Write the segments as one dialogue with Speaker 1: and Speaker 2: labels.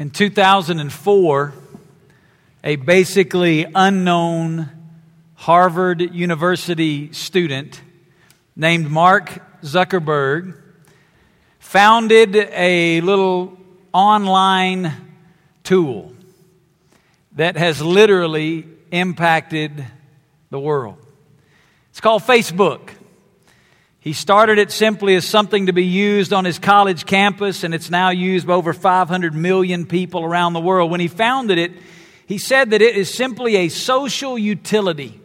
Speaker 1: In 2004, a basically unknown Harvard University student named Mark Zuckerberg founded a little online tool that has literally impacted the world. It's called Facebook. He started it simply as something to be used on his college campus, and it's now used by over 500 million people around the world. When he founded it, he said that it is simply a social utility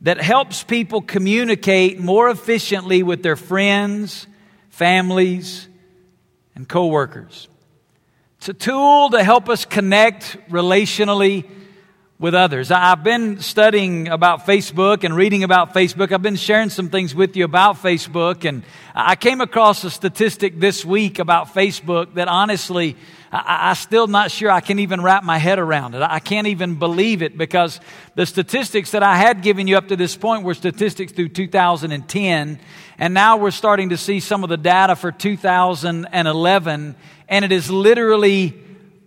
Speaker 1: that helps people communicate more efficiently with their friends, families, and coworkers. It's a tool to help us connect relationally with others. I've been studying about Facebook and reading about Facebook. I've been sharing some things with you about Facebook, and I came across a statistic this week about Facebook that honestly, I, I still not sure I can even wrap my head around it. I can't even believe it because the statistics that I had given you up to this point were statistics through 2010, and now we're starting to see some of the data for 2011, and it is literally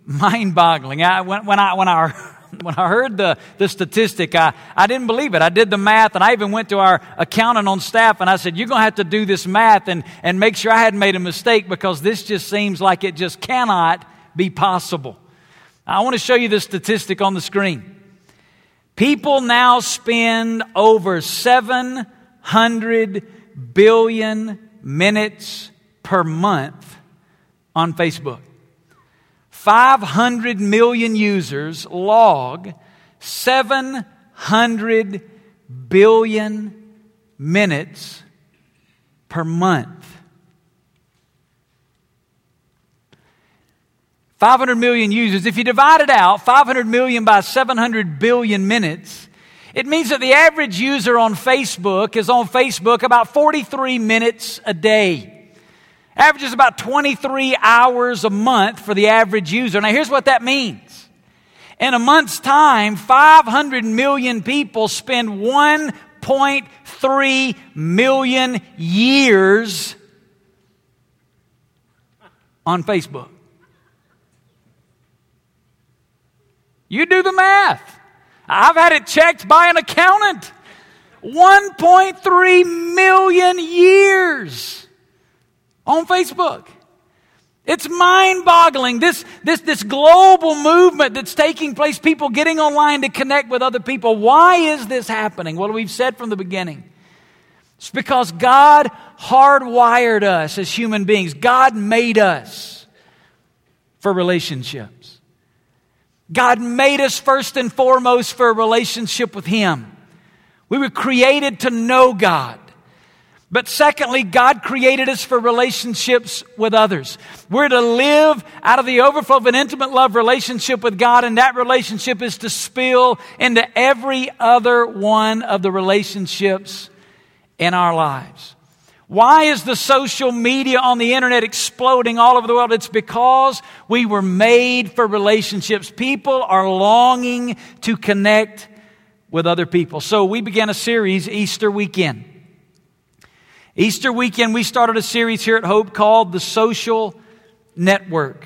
Speaker 1: mind-boggling. I, when, when I when I when I heard the, the statistic, I, I didn't believe it. I did the math and I even went to our accountant on staff and I said, You're going to have to do this math and, and make sure I hadn't made a mistake because this just seems like it just cannot be possible. I want to show you the statistic on the screen. People now spend over 700 billion minutes per month on Facebook. 500 million users log 700 billion minutes per month. 500 million users. If you divide it out, 500 million by 700 billion minutes, it means that the average user on Facebook is on Facebook about 43 minutes a day. Averages about 23 hours a month for the average user. Now, here's what that means. In a month's time, 500 million people spend 1.3 million years on Facebook. You do the math. I've had it checked by an accountant. 1.3 million years on Facebook. It's mind boggling. This, this, this global movement that's taking place, people getting online to connect with other people. Why is this happening? Well, we've said from the beginning. It's because God hardwired us as human beings. God made us for relationships. God made us first and foremost for a relationship with Him. We were created to know God. But secondly, God created us for relationships with others. We're to live out of the overflow of an intimate love relationship with God, and that relationship is to spill into every other one of the relationships in our lives. Why is the social media on the internet exploding all over the world? It's because we were made for relationships. People are longing to connect with other people. So we began a series Easter weekend. Easter weekend, we started a series here at Hope called The Social Network.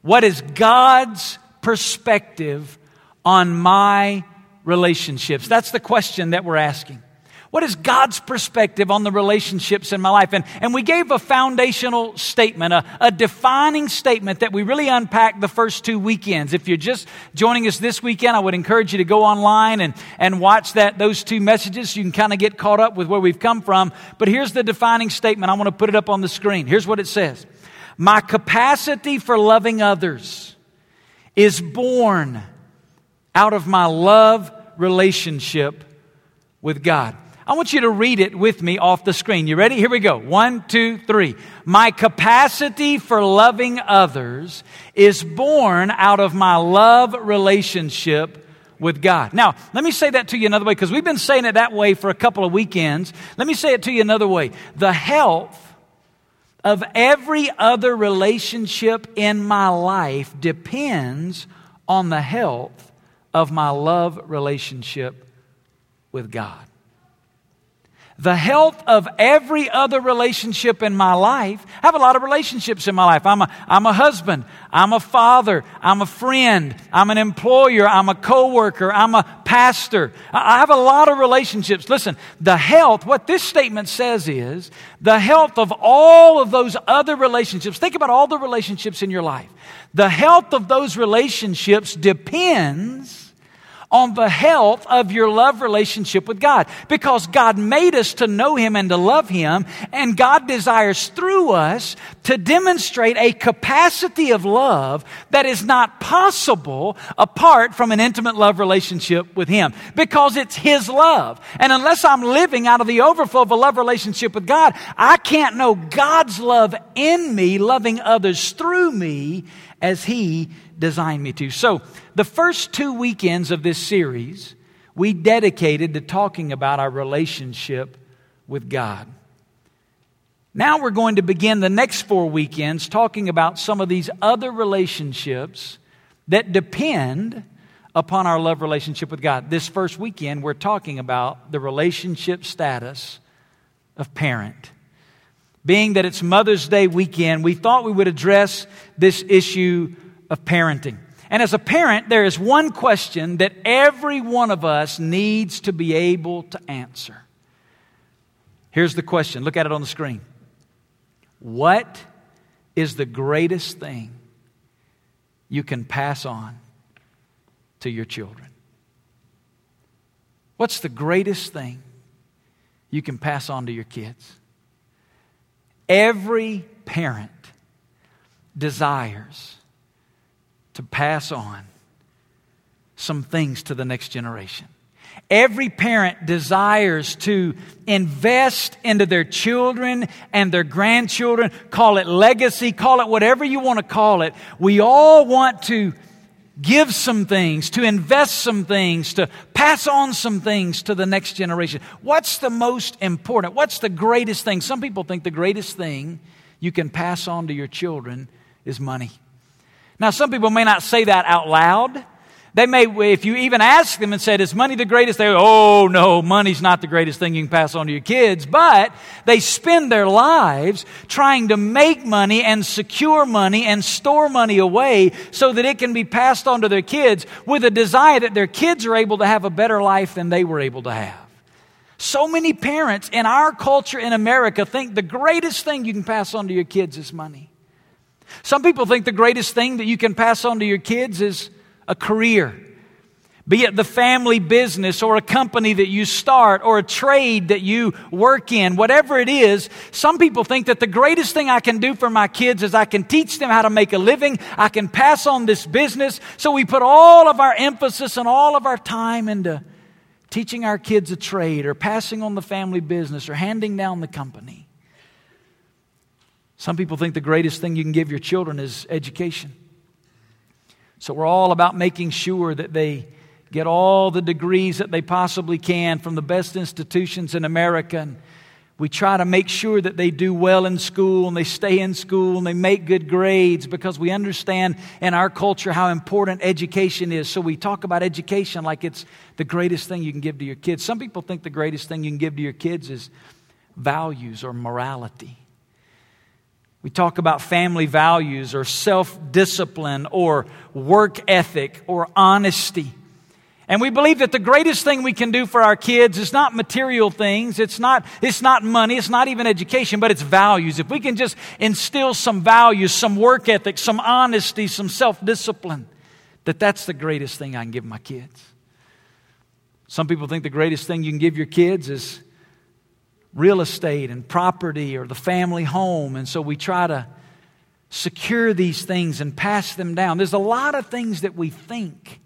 Speaker 1: What is God's perspective on my relationships? That's the question that we're asking. What is God's perspective on the relationships in my life? And, and we gave a foundational statement, a, a defining statement that we really unpacked the first two weekends. If you're just joining us this weekend, I would encourage you to go online and, and watch that, those two messages so you can kind of get caught up with where we've come from. But here's the defining statement. I want to put it up on the screen. Here's what it says. My capacity for loving others is born out of my love relationship with God. I want you to read it with me off the screen. You ready? Here we go. One, two, three. My capacity for loving others is born out of my love relationship with God. Now, let me say that to you another way because we've been saying it that way for a couple of weekends. Let me say it to you another way. The health of every other relationship in my life depends on the health of my love relationship with God. The health of every other relationship in my life. I have a lot of relationships in my life. I'm a, I'm a husband. I'm a father. I'm a friend. I'm an employer. I'm a coworker. I'm a pastor. I have a lot of relationships. Listen, the health, what this statement says is the health of all of those other relationships. Think about all the relationships in your life. The health of those relationships depends on the health of your love relationship with God. Because God made us to know Him and to love Him, and God desires through us to demonstrate a capacity of love that is not possible apart from an intimate love relationship with Him. Because it's His love. And unless I'm living out of the overflow of a love relationship with God, I can't know God's love in me, loving others through me as He designed me to. So, the first two weekends of this series, we dedicated to talking about our relationship with God. Now we're going to begin the next four weekends talking about some of these other relationships that depend upon our love relationship with God. This first weekend, we're talking about the relationship status of parent. Being that it's Mother's Day weekend, we thought we would address this issue of parenting. And as a parent, there is one question that every one of us needs to be able to answer. Here's the question look at it on the screen. What is the greatest thing you can pass on to your children? What's the greatest thing you can pass on to your kids? Every parent desires to pass on some things to the next generation. Every parent desires to invest into their children and their grandchildren. Call it legacy, call it whatever you want to call it. We all want to give some things, to invest some things, to pass on some things to the next generation. What's the most important? What's the greatest thing? Some people think the greatest thing you can pass on to your children is money. Now, some people may not say that out loud. They may, if you even ask them and said, is money the greatest? They oh no, money's not the greatest thing you can pass on to your kids. But they spend their lives trying to make money and secure money and store money away so that it can be passed on to their kids with a desire that their kids are able to have a better life than they were able to have. So many parents in our culture in America think the greatest thing you can pass on to your kids is money. Some people think the greatest thing that you can pass on to your kids is a career. Be it the family business or a company that you start or a trade that you work in, whatever it is, some people think that the greatest thing I can do for my kids is I can teach them how to make a living. I can pass on this business. So we put all of our emphasis and all of our time into teaching our kids a trade or passing on the family business or handing down the company. Some people think the greatest thing you can give your children is education. So we're all about making sure that they get all the degrees that they possibly can from the best institutions in America. And we try to make sure that they do well in school and they stay in school and they make good grades because we understand in our culture how important education is. So we talk about education like it's the greatest thing you can give to your kids. Some people think the greatest thing you can give to your kids is values or morality. We talk about family values or self discipline or work ethic or honesty. And we believe that the greatest thing we can do for our kids is not material things. It's not, it's not money. It's not even education, but it's values. If we can just instill some values, some work ethic, some honesty, some self discipline, that that's the greatest thing I can give my kids. Some people think the greatest thing you can give your kids is real estate and property or the family home. And so we try to secure these things and pass them down. There's a lot of things that we think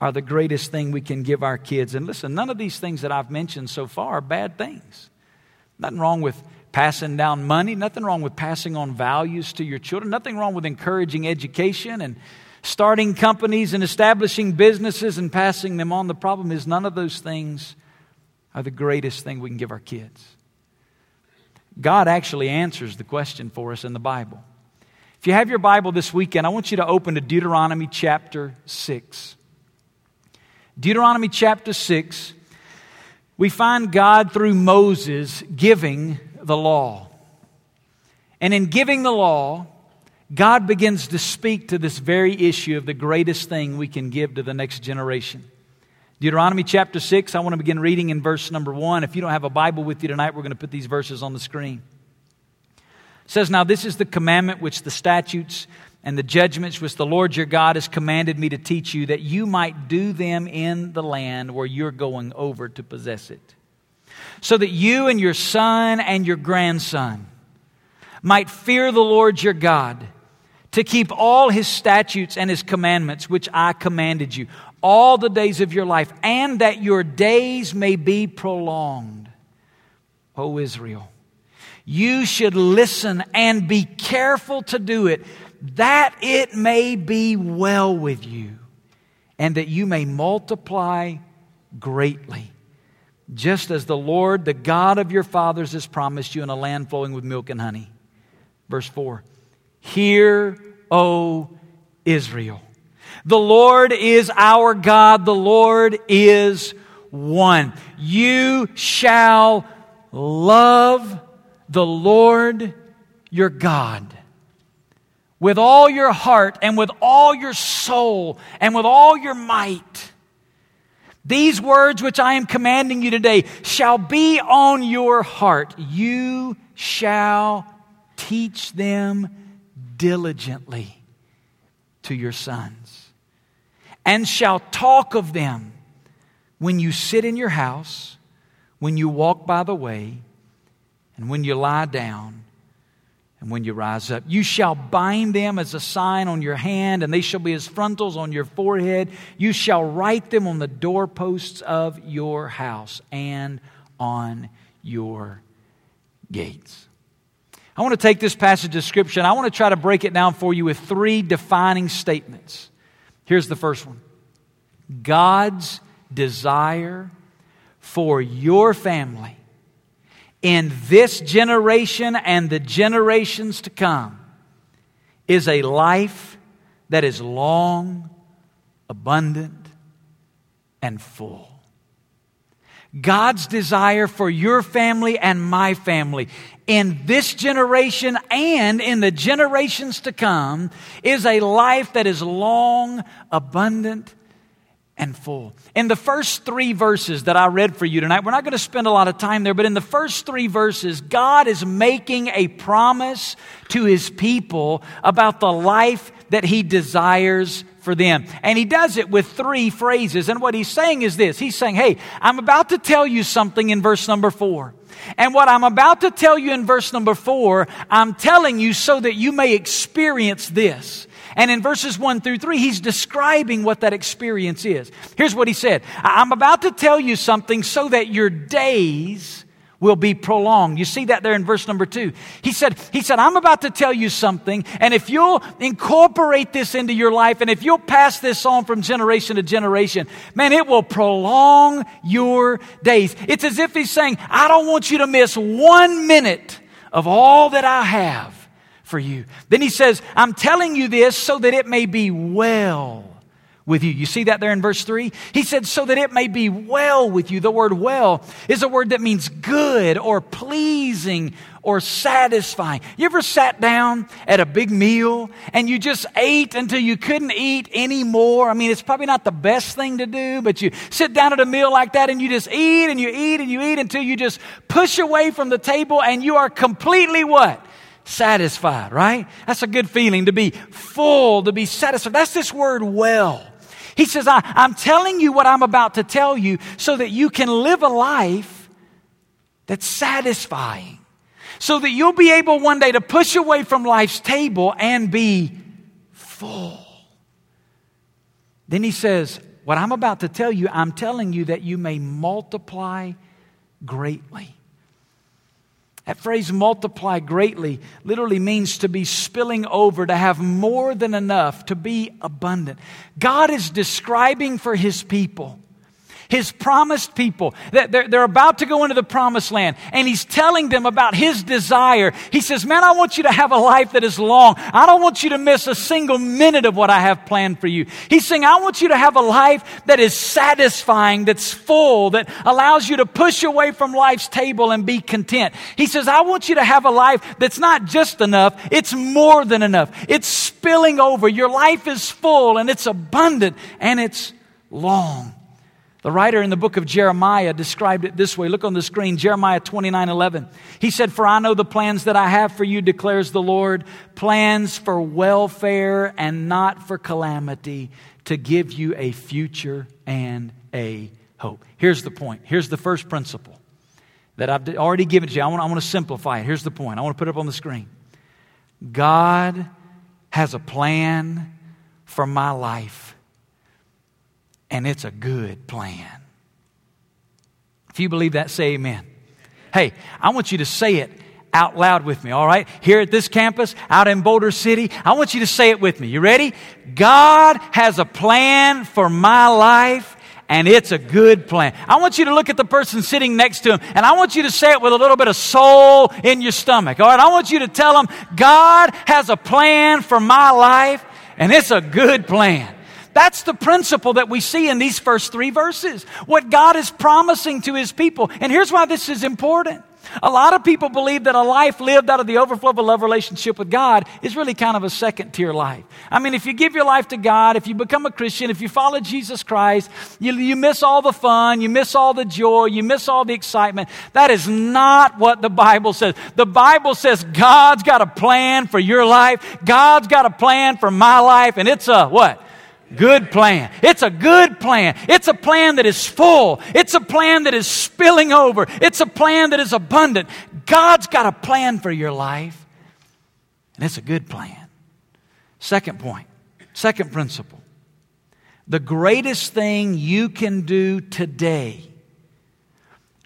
Speaker 1: are the greatest thing we can give our kids. And listen, none of these things that I've mentioned so far are bad things. Nothing wrong with passing down money, nothing wrong with passing on values to your children, nothing wrong with encouraging education and starting companies and establishing businesses and passing them on. The problem is none of those things are the greatest thing we can give our kids. God actually answers the question for us in the Bible. If you have your Bible this weekend, I want you to open to Deuteronomy chapter 6. Deuteronomy chapter 6. we find God through Moses giving the law. And in giving the law, God begins to speak to this very issue of the greatest thing we can give to the next generation. Deuteronomy chapter 6, I want to begin reading in verse number 1. If you don't have a Bible with you tonight, we're going to put these verses on the screen. It says, Now this is the commandment which the statutes and the judgments which the Lord your God has commanded me to teach you, that you might do them in the land where you're going over to possess it. So that you and your son and your grandson might fear the Lord your God, to keep all his statutes and his commandments, which I commanded you, all the days of your life, and that your days may be prolonged. O Israel, you should listen and be careful to do it that it may be well with you, and that you may multiply greatly, just as the Lord, the God of your fathers, has promised you in a land flowing with milk and honey. Verse 4 Hear, O Israel. The Lord is our God, the Lord is one. You shall love the Lord your God with all your heart and with all your soul and with all your might. These words which I am commanding you today shall be on your heart. You shall teach them diligently to your sons, and shall talk of them when you sit in your house, when you walk by the way, and when you lie down and when you rise up. You shall bind them as a sign on your hand, and they shall be as frontals on your forehead. You shall write them on the doorposts of your house and on your gates. I want to take this passage of Scripture and I want to try to break it down for you with three defining statements. Here's the first one God's desire for your family in this generation and the generations to come is a life that is long, abundant, and full. God's desire for your family and my family in this generation and in the generations to come is a life that is long, abundant, and full. In the first three verses that I read for you tonight, we're not going to spend a lot of time there, but in the first three verses, God is making a promise to his people about the life that he desires for them. And he does it with three phrases. And what he's saying is this He's saying, Hey, I'm about to tell you something in verse number four. And what I'm about to tell you in verse number four, I'm telling you so that you may experience this. And in verses 1 through 3, he's describing what that experience is. Here's what he said I'm about to tell you something so that your days will be prolonged. You see that there in verse number 2. He said, he said, I'm about to tell you something, and if you'll incorporate this into your life, and if you'll pass this on from generation to generation, man, it will prolong your days. It's as if he's saying, I don't want you to miss one minute of all that I have for you. Then he says, I'm telling you this so that it may be well with you. You see that there in verse 3? He said, so that it may be well with you. The word well is a word that means good or pleasing or satisfying. You ever sat down at a big meal and you just ate until you couldn't eat anymore? I mean, it's probably not the best thing to do, but you sit down at a meal like that and you just eat and you eat and you eat until you just push away from the table and you are completely what? satisfied, right? That's a good feeling to be full, to be satisfied. That's this word well. He says, I, am telling you what I'm about to tell you so that you can live a life that's satisfying. So that you'll be able one day to push away from life's table and be full. Then he says, What I'm about to tell you, I'm telling you that you may multiply greatly. That phrase multiply greatly literally means to be spilling over, to have more than enough, to be abundant. God is describing for his people his promised people. That they're, they're, about to go into the promised land and he's telling them about his desire. He says man i want you to have a life that is long. I don't want you to miss a single minute of what i have planned for you. He's saying i want you to have a life that is satisfying that's full that allows you to push away from life's table and be content. He says i want you to have a life that's not just enough it's more than enough. It's spilling over. Your life is full and it's abundant and it's long the writer in the book of Jeremiah described it this way. Look on the screen, Jeremiah 29 11. He said, For I know the plans that I have for you, declares the Lord, plans for welfare and not for calamity, to give you a future and a hope. Here's the point. Here's the first principle that I've already given to you. I want, I want to simplify it. Here's the point. I want to put it up on the screen. God has a plan for my life and it's a good plan. If you believe that, say amen. Hey, I want you to say it out loud with me, all right? Here at this campus, out in Boulder City, I want you to say it with me. You ready? God has a plan for my life and it's a good plan. I want you to look at the person sitting next to him and I want you to say it with a little bit of soul in your stomach. All right. I want you to tell him, God has a plan for my life and it's a good plan. That's the principle that we see in these first three verses. What God is promising to his people. And here's why this is important. A lot of people believe that a life lived out of the overflow of a love relationship with God is really kind of a second tier life. I mean, if you give your life to God, if you become a Christian, if you follow Jesus Christ, you, you miss all the fun, you miss all the joy, you miss all the excitement. That is not what the Bible says. The Bible says God's got a plan for your life. God's got a plan for my life, and it's a what? Good plan. It's a good plan. It's a plan that is full. It's a plan that is spilling over. It's a plan that is abundant. God's got a plan for your life, and it's a good plan. Second point, second principle. The greatest thing you can do today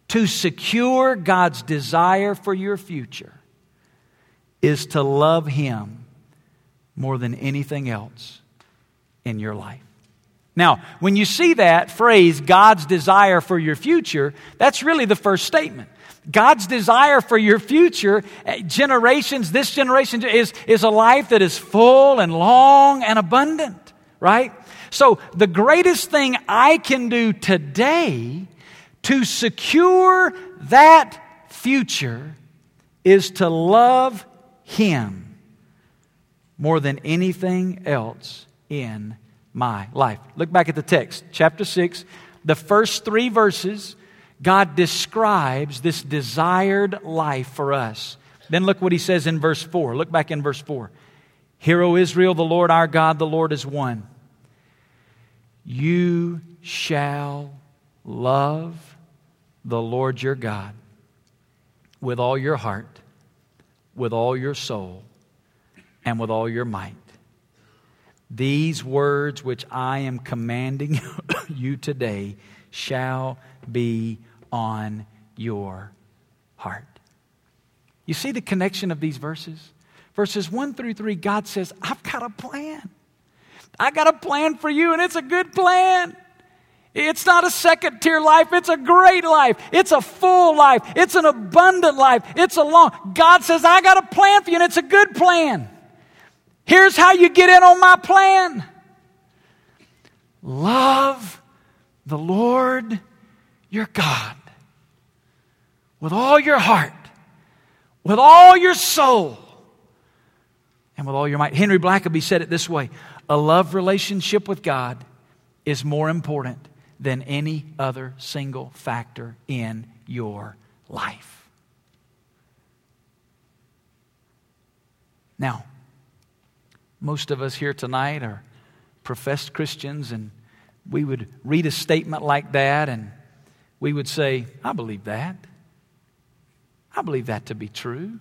Speaker 1: to secure God's desire for your future is to love Him more than anything else in your life. Now, when you see that phrase, God's desire for your future, that's really the first statement. God's desire for your future, eh, generations, this generation is, is a life that is full and long and abundant, right? So, the greatest thing I can do today to secure that future is to love Him more than anything else in my life. Look back at the text, chapter 6, the first three verses. God describes this desired life for us. Then look what he says in verse 4. Look back in verse 4. Hear, O Israel, the Lord our God, the Lord is one. You shall love the Lord your God with all your heart, with all your soul, and with all your might. These words which I am commanding you today shall be on your heart. You see the connection of these verses? Verses 1 through 3, God says, I've got a plan. I got a plan for you, and it's a good plan. It's not a second tier life. It's a great life. It's a full life. It's an abundant life. It's a long. God says, I got a plan for you, and it's a good plan. Here's how you get in on my plan love the Lord your God with all your heart, with all your soul, and with all your might. Henry Blackaby said it this way a love relationship with God is more important than any other single factor in your life. Now, most of us here tonight are professed Christians, and we would read a statement like that and we would say, I believe that. I believe that to be true.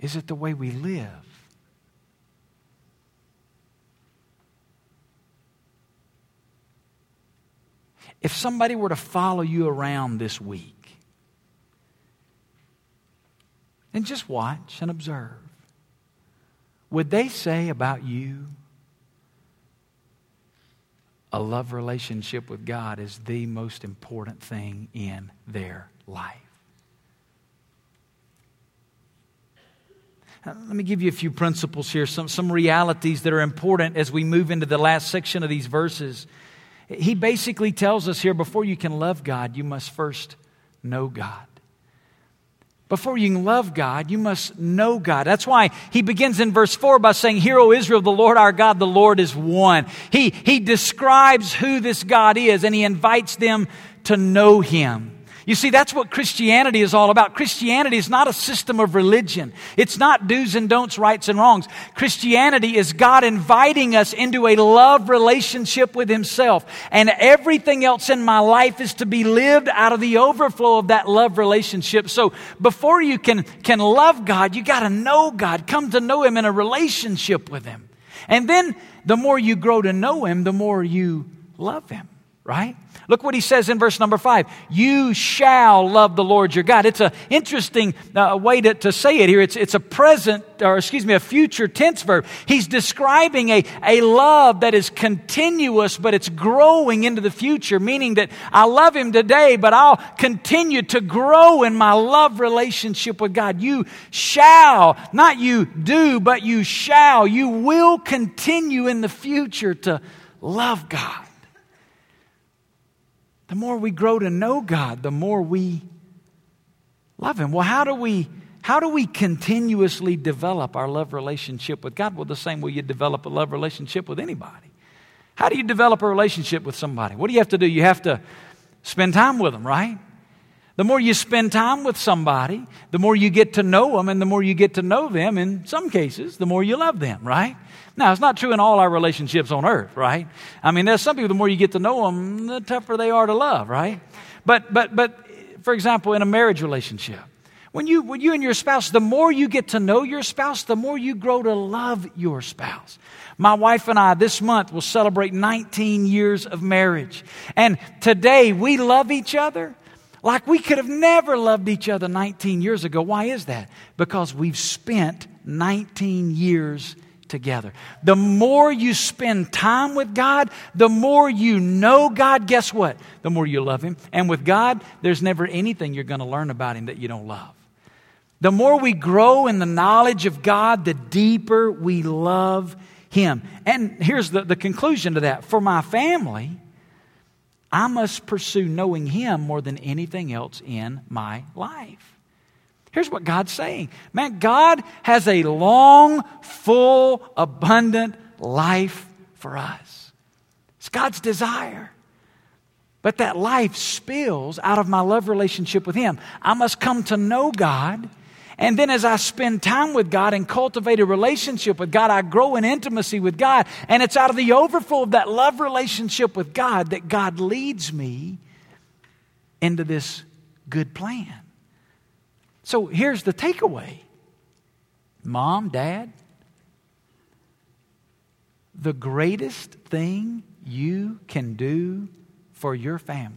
Speaker 1: Is it the way we live? If somebody were to follow you around this week, and just watch and observe. Would they say about you, a love relationship with God is the most important thing in their life. Let me give you a few principles here, some, some realities that are important as we move into the last section of these verses. He basically tells us here before you can love God, you must first know God. Before you can love God, you must know God. That's why he begins in verse 4 by saying, Hear, O Israel, the Lord our God, the Lord is one. He, he describes who this God is and he invites them to know him. You see, that's what Christianity is all about. Christianity is not a system of religion. It's not do's and don'ts, rights and wrongs. Christianity is God inviting us into a love relationship with Himself. And everything else in my life is to be lived out of the overflow of that love relationship. So before you can, can love God, you got to know God, come to know Him in a relationship with Him. And then the more you grow to know Him, the more you love Him, right? Look what he says in verse number five. You shall love the Lord your God. It's an interesting uh, way to, to say it here. It's, it's a present, or excuse me, a future tense verb. He's describing a, a love that is continuous, but it's growing into the future, meaning that I love him today, but I'll continue to grow in my love relationship with God. You shall, not you do, but you shall. You will continue in the future to love God. The more we grow to know God, the more we love Him. Well, how do we how do we continuously develop our love relationship with God? Well, the same way you develop a love relationship with anybody. How do you develop a relationship with somebody? What do you have to do? You have to spend time with them, right? The more you spend time with somebody, the more you get to know them, and the more you get to know them, in some cases, the more you love them, right? Now, it's not true in all our relationships on earth, right? I mean, there's some people, the more you get to know them, the tougher they are to love, right? But, but, but, for example, in a marriage relationship, when you, when you and your spouse, the more you get to know your spouse, the more you grow to love your spouse. My wife and I this month will celebrate 19 years of marriage. And today we love each other like we could have never loved each other 19 years ago. Why is that? Because we've spent 19 years together. The more you spend time with God, the more you know God, guess what? The more you love Him. And with God, there's never anything you're going to learn about Him that you don't love. The more we grow in the knowledge of God, the deeper we love Him. And here's the, the conclusion to that for my family, I must pursue knowing Him more than anything else in my life. Here's what God's saying Man, God has a long, full, abundant life for us. It's God's desire. But that life spills out of my love relationship with Him. I must come to know God. And then as I spend time with God and cultivate a relationship with God, I grow in intimacy with God. And it's out of the overflow of that love relationship with God that God leads me into this good plan. So here's the takeaway Mom, Dad, the greatest thing you can do for your family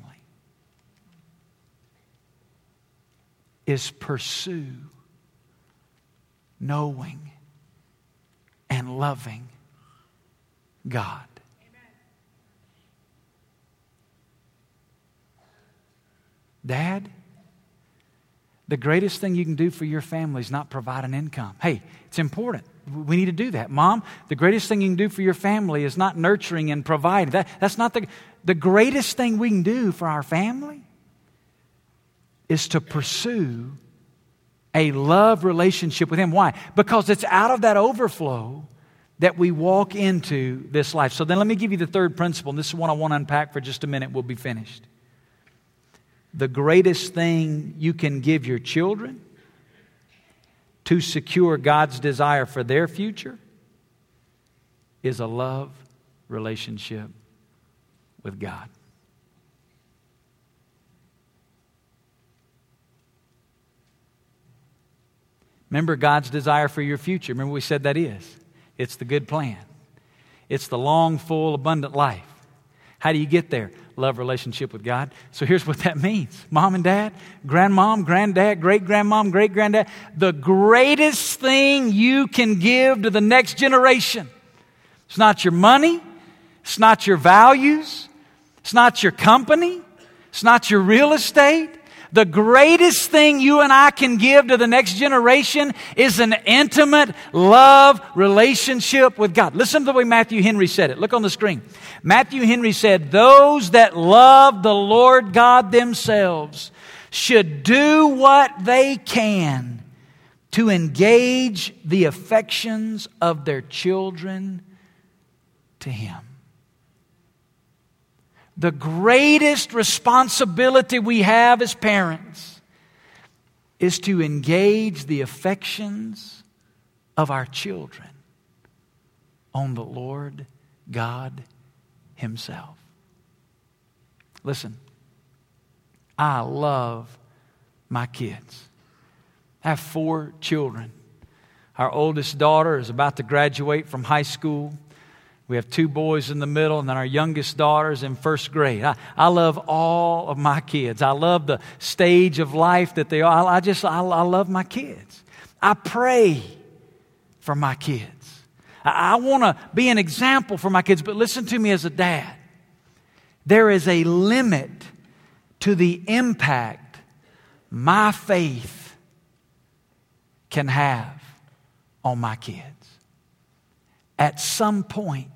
Speaker 1: is pursue knowing and loving God. Dad, the greatest thing you can do for your family is not provide an income. Hey, it's important. We need to do that. Mom, the greatest thing you can do for your family is not nurturing and providing. That, that's not the, the greatest thing we can do for our family is to pursue a love relationship with Him. Why? Because it's out of that overflow that we walk into this life. So then let me give you the third principle. This is one I want to unpack for just a minute. We'll be finished the greatest thing you can give your children to secure God's desire for their future is a love relationship with God. Remember God's desire for your future. Remember, we said that is it's the good plan, it's the long, full, abundant life. How do you get there? love relationship with God. So here's what that means mom and dad, grandmom, granddad, great grandmom, great granddad. The greatest thing you can give to the next generation. It's not your money. It's not your values. It's not your company. It's not your real estate. The greatest thing you and I can give to the next generation is an intimate love relationship with God. Listen to the way Matthew Henry said it. Look on the screen. Matthew Henry said, Those that love the Lord God themselves should do what they can to engage the affections of their children to Him. The greatest responsibility we have as parents is to engage the affections of our children on the Lord God Himself. Listen, I love my kids. I have four children. Our oldest daughter is about to graduate from high school. We have two boys in the middle, and then our youngest daughter is in first grade. I, I love all of my kids. I love the stage of life that they are. I, I just, I, I, love my kids. I pray for my kids. I, I want to be an example for my kids, but listen to me as a dad. There is a limit to the impact my faith can have on my kids. At some point,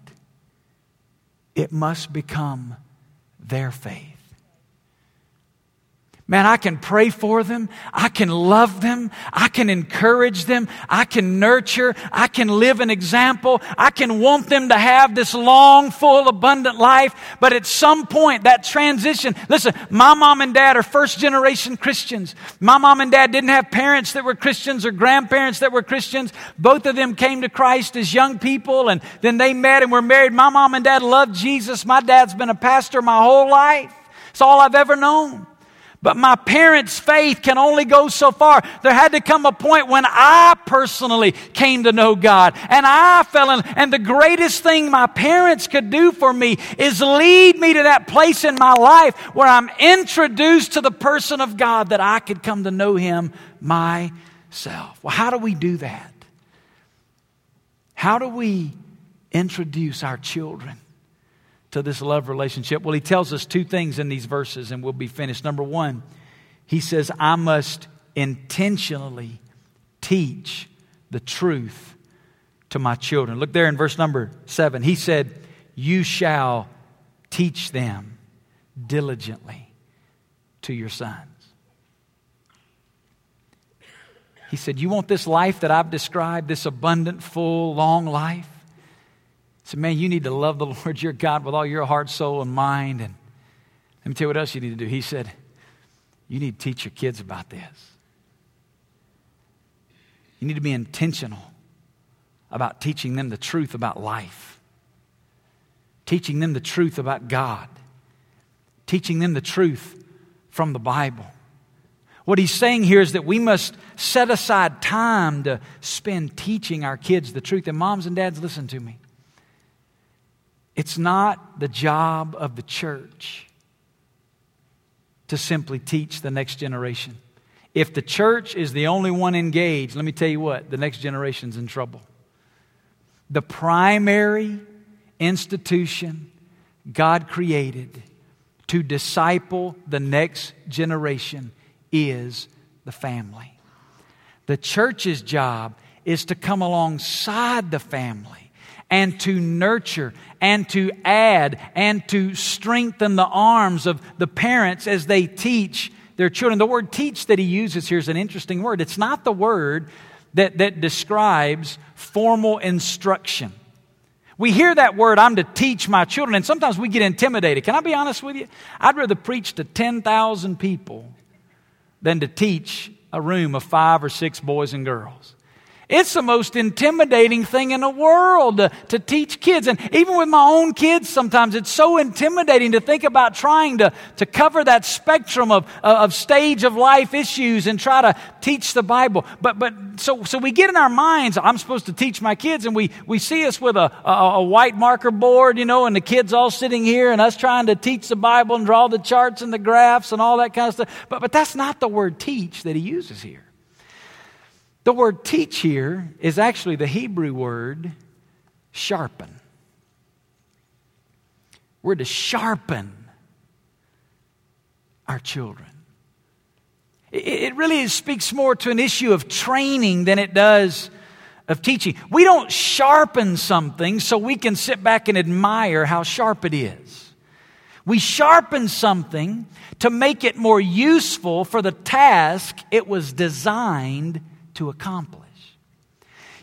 Speaker 1: it must become their faith. Man, I can pray for them. I can love them. I can encourage them. I can nurture. I can live an example. I can want them to have this long, full, abundant life. But at some point, that transition, listen, my mom and dad are first generation Christians. My mom and dad didn't have parents that were Christians or grandparents that were Christians. Both of them came to Christ as young people and then they met and were married. My mom and dad loved Jesus. My dad's been a pastor my whole life. It's all I've ever known. But my parents' faith can only go so far. There had to come a point when I personally came to know God and I fell in. And the greatest thing my parents could do for me is lead me to that place in my life where I'm introduced to the person of God that I could come to know Him myself. Well, how do we do that? How do we introduce our children to this love relationship? Well, he tells us two things in these verses, and we'll be finished. Number one, he says, I must intentionally teach the truth to my children. Look there in verse number seven. He said, You shall teach them diligently to your sons. He said, You want this life that I've described, this abundant, full, long life? Said, Man, you need to love the Lord your God with all your heart, soul, and mind. And let me tell you what else you need to do. He said, You need to teach your kids about this. You need to be intentional about teaching them the truth about life, teaching them the truth about God, teaching them the truth from the Bible. What he's saying here is that we must set aside time to spend teaching our kids the truth. And moms and dads, listen to me. It's not the job of the church to simply teach the next generation. If the church is the only one engaged, let me tell you what, the next generation's in trouble. The primary institution God created to disciple the next generation is the family. The church's job is to come alongside the family and to nurture and to add and to strengthen the arms of the parents as they teach their children. The word teach that he uses here is an interesting word. It's not the word that, that describes formal instruction. We hear that word, I'm to teach my children, and sometimes we get intimidated. Can I be honest with you? I'd rather preach to 10,000 people than to teach a room of five or six boys and girls. It's the most intimidating thing in the world to, to, teach kids. And even with my own kids, sometimes it's so intimidating to think about trying to, to cover that spectrum of, of stage of life issues and try to teach the Bible. But, but so, so we get in our minds, I'm supposed to teach my kids, and we, we see us with a, a, a white marker board, you know, and the kids all sitting here and us trying to teach the Bible and draw the charts and the graphs and all that kind of stuff. But, but that's not the word teach that he uses here. The word teach here is actually the Hebrew word sharpen. We're to sharpen our children. It really speaks more to an issue of training than it does of teaching. We don't sharpen something so we can sit back and admire how sharp it is. We sharpen something to make it more useful for the task it was designed to accomplish.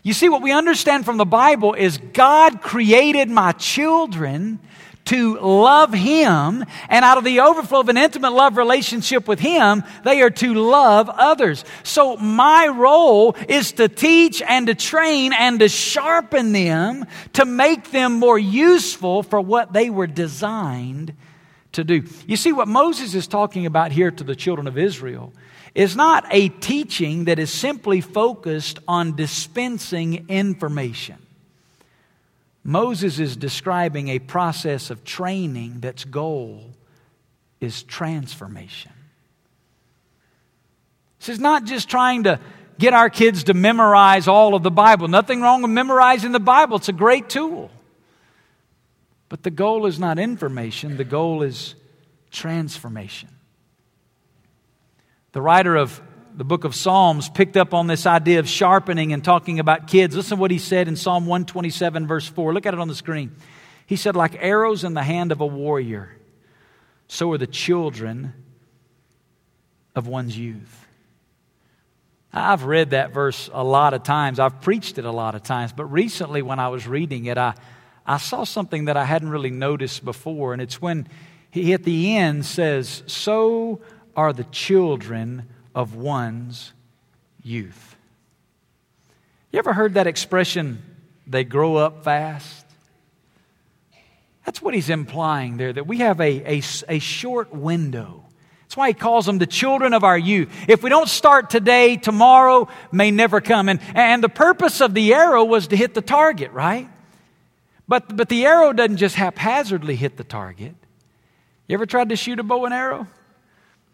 Speaker 1: You see, what we understand from the Bible is God created my children to love Him, and out of the overflow of an intimate love relationship with Him, they are to love others. So my role is to teach and to train and to sharpen them to make them more useful for what they were designed to do. You see, what Moses is talking about here to the children of Israel is not a teaching that is simply focused on dispensing information. Moses is describing a process of training that's goal is transformation. This is not just trying to get our kids to memorize all of the Bible. Nothing wrong with memorizing the Bible, it's a great tool. But the goal is not information, the goal is transformation. The writer of the book of Psalms picked up on this idea of sharpening and talking about kids. Listen to what he said in Psalm 127, verse 4. Look at it on the screen. He said, Like arrows in the hand of a warrior, so are the children of one's youth. I've read that verse a lot of times. I've preached it a lot of times. But recently, when I was reading it, I, I saw something that I hadn't really noticed before. And it's when he at the end says, So are the children of one's youth. You ever heard that expression, they grow up fast? That's what he's implying there, that we have a, a, a short window. That's why he calls them the children of our youth. If we don't start today, tomorrow may never come. And, and the purpose of the arrow was to hit the target, right? But, but the arrow doesn't just haphazardly hit the target. You ever tried to shoot a bow and arrow?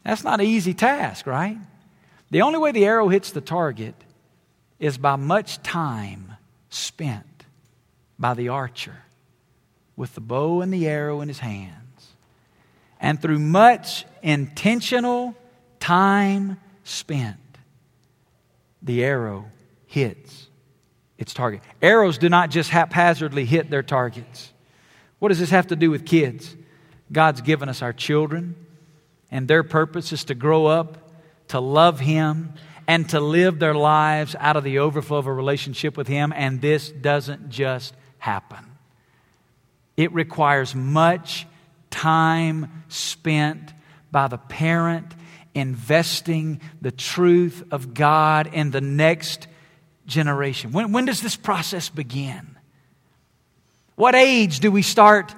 Speaker 1: That's not an easy task, right? The only way the arrow hits the target is by much time spent by the archer with the bow and the arrow in his hands. And through much intentional time spent, the arrow hits its target. Arrows do not just haphazardly hit their targets. What does this have to do with kids? God's given us our children, and their purpose is to grow up to love Him, and to live their lives out of the overflow of a relationship with Him. And this doesn't just happen, it requires much time spent by the parent investing the truth of God in the next generation. When, when does this process begin? What age do we start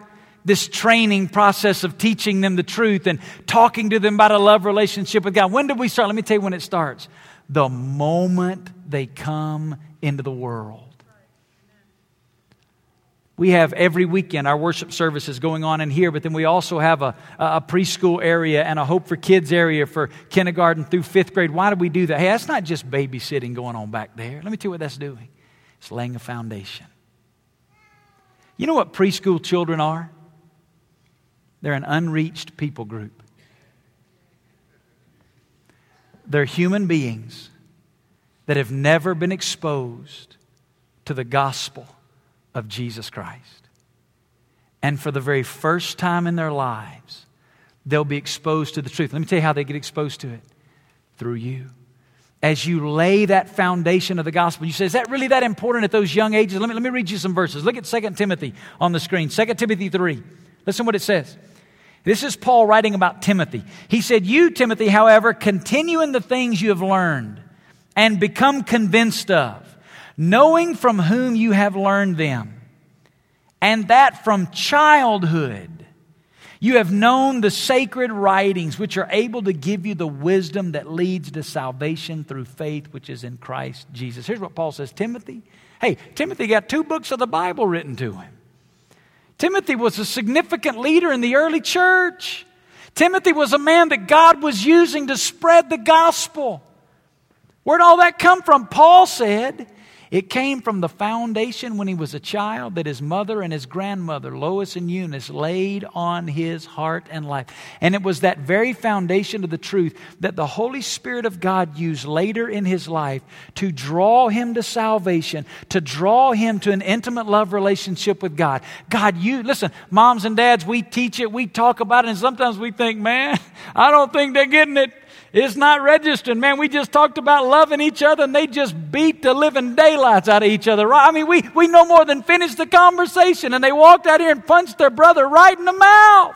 Speaker 1: this training process of teaching them the truth and talking to them about a love relationship with God. When did we start? Let me tell you when it starts. The moment they come into the world. We have every weekend our worship services going on in here, but then we also have a, a preschool area and a Hope for Kids area for kindergarten through fifth grade. Why do we do that? Hey, that's not just babysitting going on back there. Let me tell you what that's doing it's laying a foundation. You know what preschool children are? They're an unreached people group. They're human beings that have never been exposed to the gospel of Jesus Christ. And for the very first time in their lives, they'll be exposed to the truth. Let me tell you how they get exposed to it through you. As you lay that foundation of the gospel, you say, Is that really that important at those young ages? Let me, let me read you some verses. Look at 2 Timothy on the screen. 2 Timothy 3. Listen what it says. This is Paul writing about Timothy. He said, You, Timothy, however, continue in the things you have learned and become convinced of, knowing from whom you have learned them, and that from childhood you have known the sacred writings which are able to give you the wisdom that leads to salvation through faith which is in Christ Jesus. Here's what Paul says Timothy. Hey, Timothy got two books of the Bible written to him. Timothy was a significant leader in the early church. Timothy was a man that God was using to spread the gospel. Where'd all that come from? Paul said, It came from the foundation when he was a child that his mother and his grandmother, Lois and Eunice, laid on his heart and life. And it was that very foundation of the truth that the Holy Spirit of God used later in his life to draw him to salvation, to draw him to an intimate love relationship with God. God, you, listen, moms and dads, we teach it, we talk about it, and sometimes we think, man, I don't think they're getting it. It's not registered. Man, we just talked about loving each other and they just beat the living daylights out of each other. Right? I mean, we, we no more than finished the conversation and they walked out here and punched their brother right in the mouth.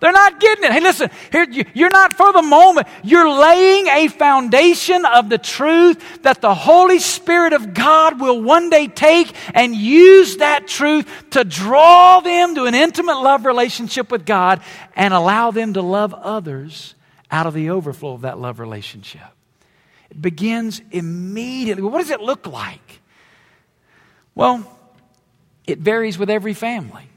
Speaker 1: They're not getting it. Hey, listen, here, you're not for the moment. You're laying a foundation of the truth that the Holy Spirit of God will one day take and use that truth to draw them to an intimate love relationship with God and allow them to love others out of the overflow of that love relationship. It begins immediately. What does it look like? Well, it varies with every family.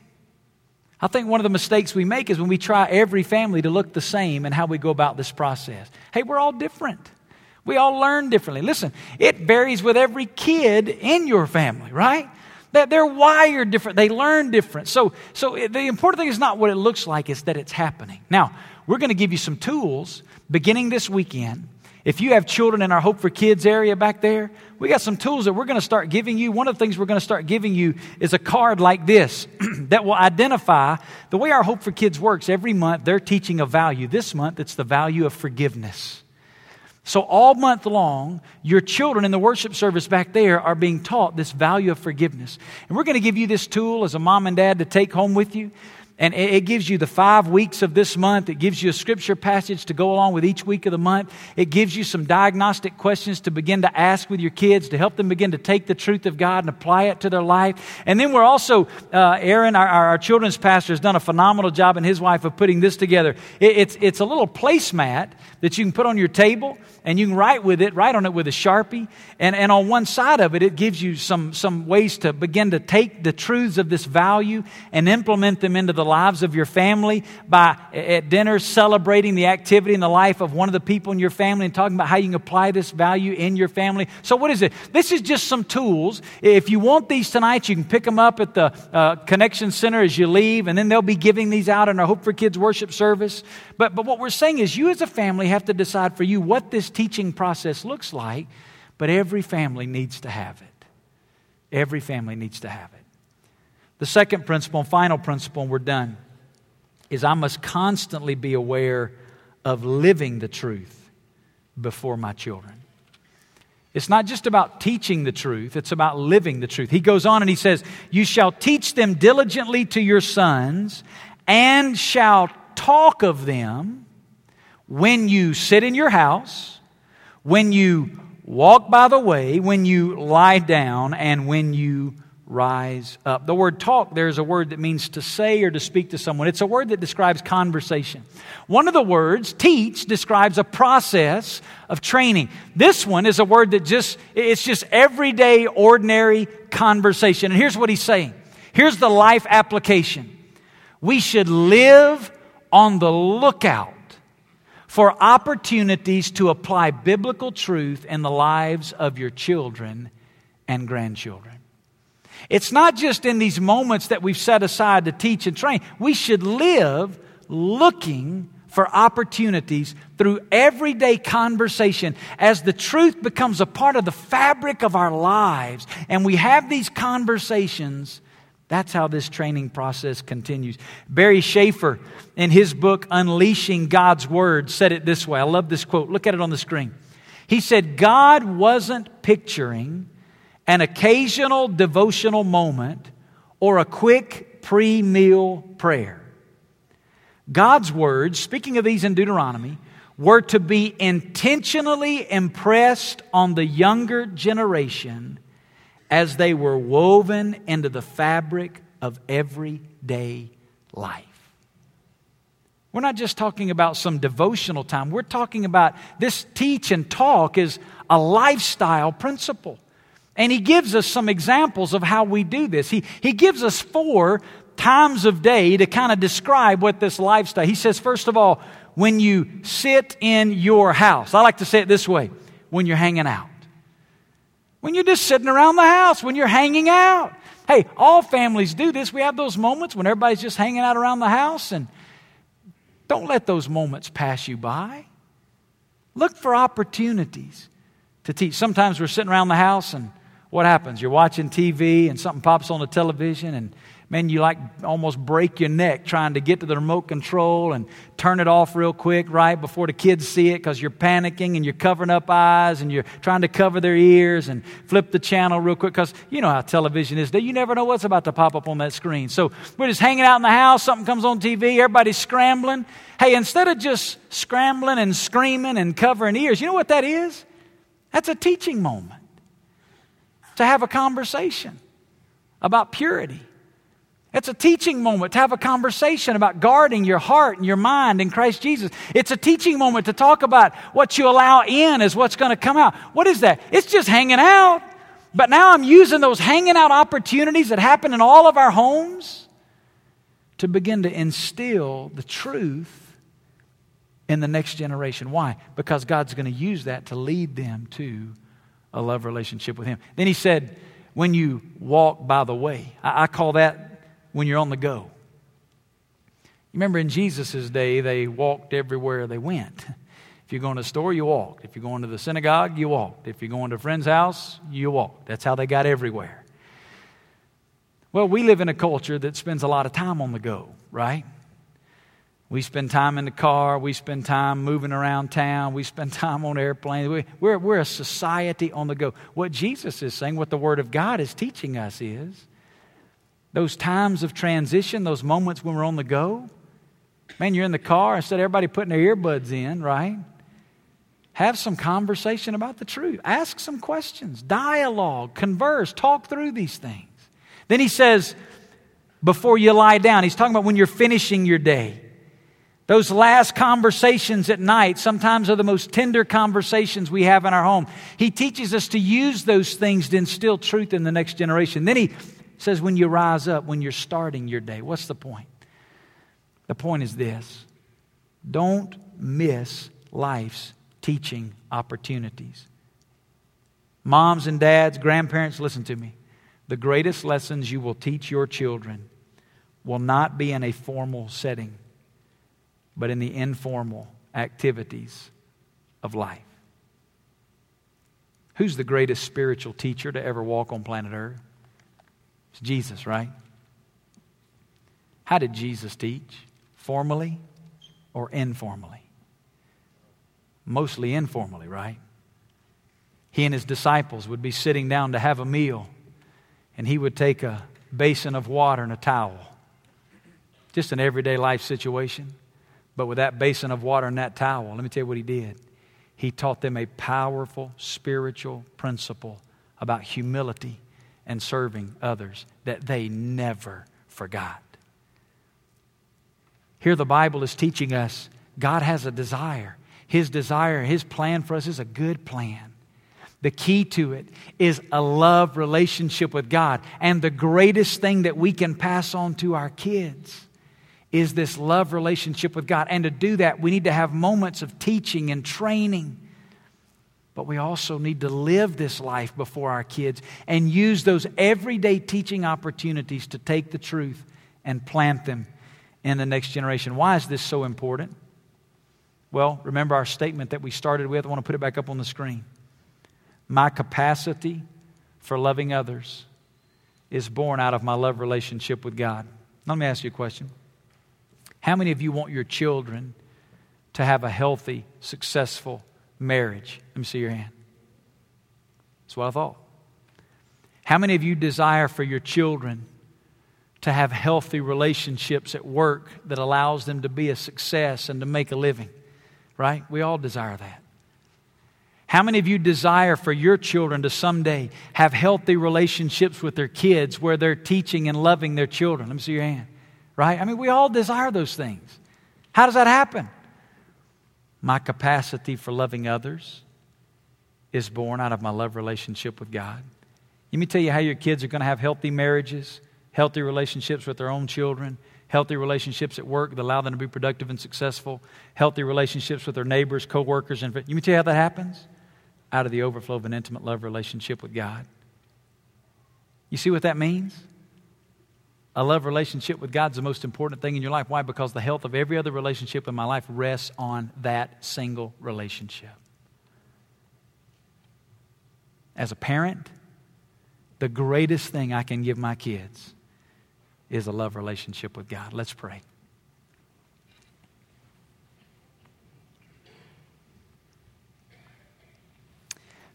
Speaker 1: I think one of the mistakes we make is when we try every family to look the same and how we go about this process. Hey, we're all different. We all learn differently. Listen, it varies with every kid in your family, right? That they're wired different. They learn different. So, so the important thing is not what it looks like, it's that it's happening. Now, we're going to give you some tools beginning this weekend. If you have children in our Hope for Kids area back there, we got some tools that we're going to start giving you. One of the things we're going to start giving you is a card like this that will identify the way our Hope for Kids works. Every month, they're teaching a value. This month, it's the value of forgiveness. So, all month long, your children in the worship service back there are being taught this value of forgiveness. And we're going to give you this tool as a mom and dad to take home with you. And it gives you the five weeks of this month. It gives you a scripture passage to go along with each week of the month. It gives you some diagnostic questions to begin to ask with your kids to help them begin to take the truth of God and apply it to their life. And then we're also, uh, Aaron, our, our, children's pastor, has done a phenomenal job and his wife of putting this together. It, it's, it's a little placemat that you can put on your table and you can write with it, write on it with a Sharpie. And, and on one side of it, it gives you some, some ways to begin to take the truths of this value and implement them into the lives of your family by at dinner celebrating the activity in the life of one of the people in your family and talking about how you can apply this value in your family. So, what is it? This is just some tools. If you want these tonight, you can pick them up at the uh, Connection Center as you leave, and then they'll be giving these out in our Hope for Kids worship service. But, but what we're saying is, you as a family have to decide for you what this teaching process looks like, but every family needs to have it. Every family needs to have it. The second principle and final principle, and we're done, is I must constantly be aware of living the truth before my children. It's not just about teaching the truth, it's about living the truth. He goes on and he says, You shall teach them diligently to your sons, and shall talk of them when you sit in your house, when you walk by the way, when you lie down, and when you rise up. The word talk, there's a word that means to say or to speak to someone. It's a word that describes conversation. One of the words, teach, describes a process of training. This one is a word that just, it's just everyday, ordinary conversation. And here's what he's saying. Here's the life application. We should live on the lookout for opportunities to apply biblical truth in the lives of your children and grandchildren. It's not just in these moments that we've set aside to teach and train. We should live looking for opportunities through everyday conversation as the truth becomes a part of the fabric of our lives and we have these conversations that's how this training process continues. Barry Shafer, in his book, Unleashing God's Word, said it this way. I love this quote. Look at it on the screen. He said, God wasn't picturing an occasional devotional moment or a quick pre meal prayer. God's words, speaking of these in Deuteronomy, were to be intentionally impressed on the younger generation as they were woven into the fabric of everyday life. We're not just talking about some devotional time. We're talking about this teach and talk is a lifestyle principle. And he gives us some examples of how we do this. He, he gives us four times of day to kind of describe what this lifestyle. He says, first of all, when you sit in your house. I like to say it this way when you're hanging out. When you're just sitting around the house, when you're hanging out. Hey, all families do this. We have those moments when everybody's just hanging out around the house, and don't let those moments pass you by. Look for opportunities to teach. Sometimes we're sitting around the house, and what happens? You're watching TV, and something pops on the television, and man, you like almost break your neck trying to get to the remote control and turn it off real quick, right, before the kids see it because you're panicking and you're covering up eyes and you're trying to cover their ears and flip the channel real quick because you know how television is. You never know what's about to pop up on that screen. So we're just hanging out in the house, something comes on TV, everybody's scrambling. Hey, instead of just scrambling and screaming and covering ears, you know what that is? That's a teaching moment to have a conversation about purity it's a teaching moment to have a conversation about guarding your heart and your mind in Christ Jesus. It's a teaching moment to talk about what you allow in is what's going to come out. What is that? It's just hanging out. But now I'm using those hanging out opportunities that happen in all of our homes to begin to instill the truth in the next generation. Why? Because God's going to use that to lead them to a love relationship with Him. Then He said, when you walk by the way, I, call that when you're on the go. You remember in Jesus' day, they walked everywhere they went. If you're going to the store, you walked. If you're going to the synagogue, you walked. If you're going to a friend's house, you walked. That's how they got everywhere. Well, we live in a culture that spends a lot of time on the go, right? We spend time in the car. We spend time moving around town. We spend time on airplanes. We, we're, we're a society on the go. What Jesus is saying, what the Word of God is teaching us is those times of transition, those moments when we're on the go. Man, you're in the car instead of everybody putting their earbuds in, right? Have some conversation about the truth. Ask some questions, dialogue, converse, talk through these things. Then he says, before you lie down, he's talking about when you're finishing your day. Those last conversations at night sometimes are the most tender conversations we have in our home. He teaches us to use those things to instill truth in the next generation. Then he says when you rise up, when you're starting your day. What's the point? The point is this don't miss life's teaching opportunities. Moms and dads, grandparents, listen to me. The greatest lessons you will teach your children will not be in a formal setting, but in the informal activities of life. Who's the greatest spiritual teacher to ever walk on planet Earth? It's Jesus, right? How did Jesus teach? Formally or informally? Mostly informally, right? He and his disciples would be sitting down to have a meal, and he would take a basin of water and a towel. Just an everyday life situation. But with that basin of water and that towel, let me tell you what he did. He taught them a powerful spiritual principle about humility and serving others that they never forgot. Here, the Bible is teaching us God has a desire. His desire, His plan for us is a good plan. The key to it is a love relationship with God. And the greatest thing that we can pass on to our kids is this love relationship with God. And to do that, we need to have moments of teaching and training but we also need to live this life before our kids and use those everyday teaching opportunities to take the truth and plant them in the next generation. Why is this so important? Well, remember our statement that we started with. I want to put it back up on the screen. My capacity for loving others is born out of my love relationship with God. Let me ask you a question. How many of you want your children to have a healthy, successful marriage? Let me see your hand. That's what I thought. How many of you desire for your children to have healthy relationships at work that allows them to be a success and to make a living? Right? We all desire that. How many of you desire for your children to someday have healthy relationships with their kids where they're teaching and loving their children? Let me see your hand. Right? I mean, we all desire those things. How does that happen? My capacity for loving others is born out of my love relationship with God. Let me tell you how your kids are going to have healthy marriages, healthy relationships with their own children, healthy relationships at work that allow them to be productive and successful, healthy relationships with their neighbors, coworkers, and let me tell you how that happens. out of the overflow of an intimate love relationship with God. You see what that means? A love relationship with God is the most important thing in your life. Why? Because the health of every other relationship in my life rests on that single relationship. As a parent, the greatest thing I can give my kids is a love relationship with God. Let's pray.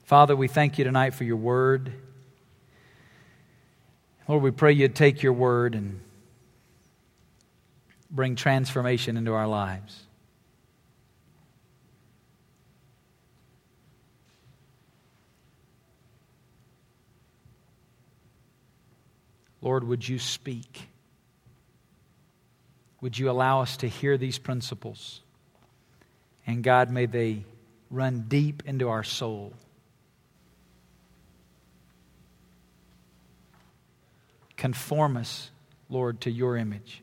Speaker 1: Father, we thank you tonight for your word. Lord, we pray you'd take your word and bring transformation into our lives. Lord, would you speak? Would you allow us to hear these principles? And God, may they run deep into our soul. Conform us, Lord, to your image.